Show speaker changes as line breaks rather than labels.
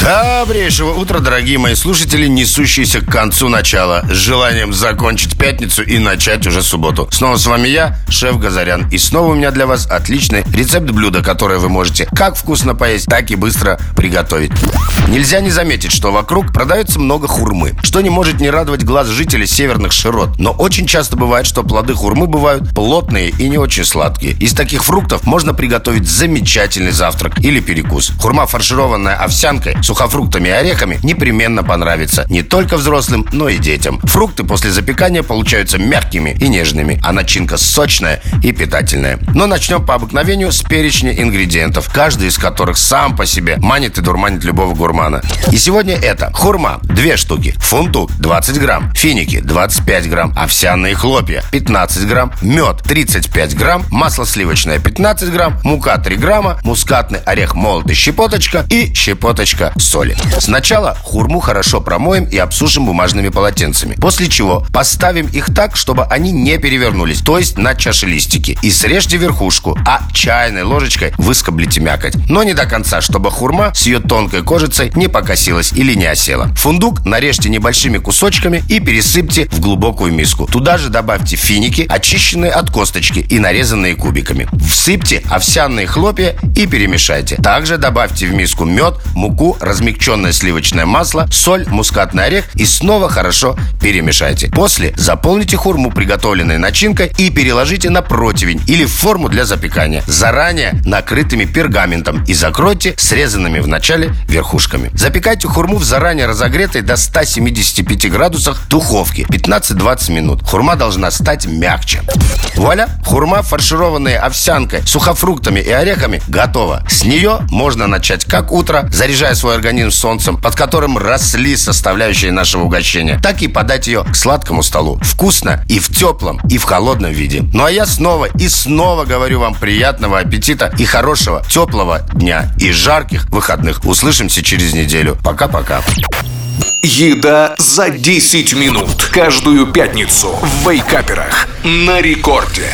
Добрейшего утра, дорогие мои слушатели, несущиеся к концу начала, с желанием закончить пятницу и начать уже субботу. Снова с вами я, шеф Газарян, и снова у меня для вас отличный рецепт блюда, которое вы можете как вкусно поесть, так и быстро приготовить. Нельзя не заметить, что вокруг продается много хурмы, что не может не радовать глаз жителей северных широт. Но очень часто бывает, что плоды хурмы бывают плотные и не очень сладкие. Из таких фруктов можно приготовить замечательный завтрак или перекус. Хурма, фаршированная овсянкой, сухофруктами и орехами непременно понравится не только взрослым, но и детям. Фрукты после запекания получаются мягкими и нежными, а начинка сочная и питательная. Но начнем по обыкновению с перечня ингредиентов, каждый из которых сам по себе манит и дурманит любого гурмана. И сегодня это хурма 2 штуки, фунтук 20 грамм, финики 25 грамм, овсяные хлопья 15 грамм, мед 35 грамм, масло сливочное 15 грамм, мука 3 грамма, мускатный орех молотый щепоточка и щепоточка соли. Сначала хурму хорошо промоем и обсушим бумажными полотенцами. После чего поставим их так, чтобы они не перевернулись, то есть на чаше листики. И срежьте верхушку, а чайной ложечкой выскоблите мякоть. Но не до конца, чтобы хурма с ее тонкой кожицей не покосилась или не осела. Фундук нарежьте небольшими кусочками и пересыпьте в глубокую миску. Туда же добавьте финики, очищенные от косточки и нарезанные кубиками. Всыпьте овсяные хлопья и перемешайте. Также добавьте в миску мед, муку, размягченное сливочное масло, соль, мускатный орех и снова хорошо перемешайте. После заполните хурму приготовленной начинкой и переложите на противень или в форму для запекания, заранее накрытыми пергаментом и закройте срезанными в начале верхушками. Запекайте хурму в заранее разогретой до 175 градусах духовке 15-20 минут. Хурма должна стать мягче. Вуаля! Хурма, фаршированная овсянкой, сухофруктами и орехами, готова. С нее можно начать как утро, заряжая свой организм солнцем, под которым росли составляющие нашего угощения, так и подать ее к сладкому столу. Вкусно и в теплом, и в холодном виде. Ну а я снова и снова говорю вам приятного аппетита и хорошего теплого дня и жарких выходных. Услышимся через неделю. Пока-пока.
Еда за 10 минут. Каждую пятницу в Вейкаперах. На рекорде.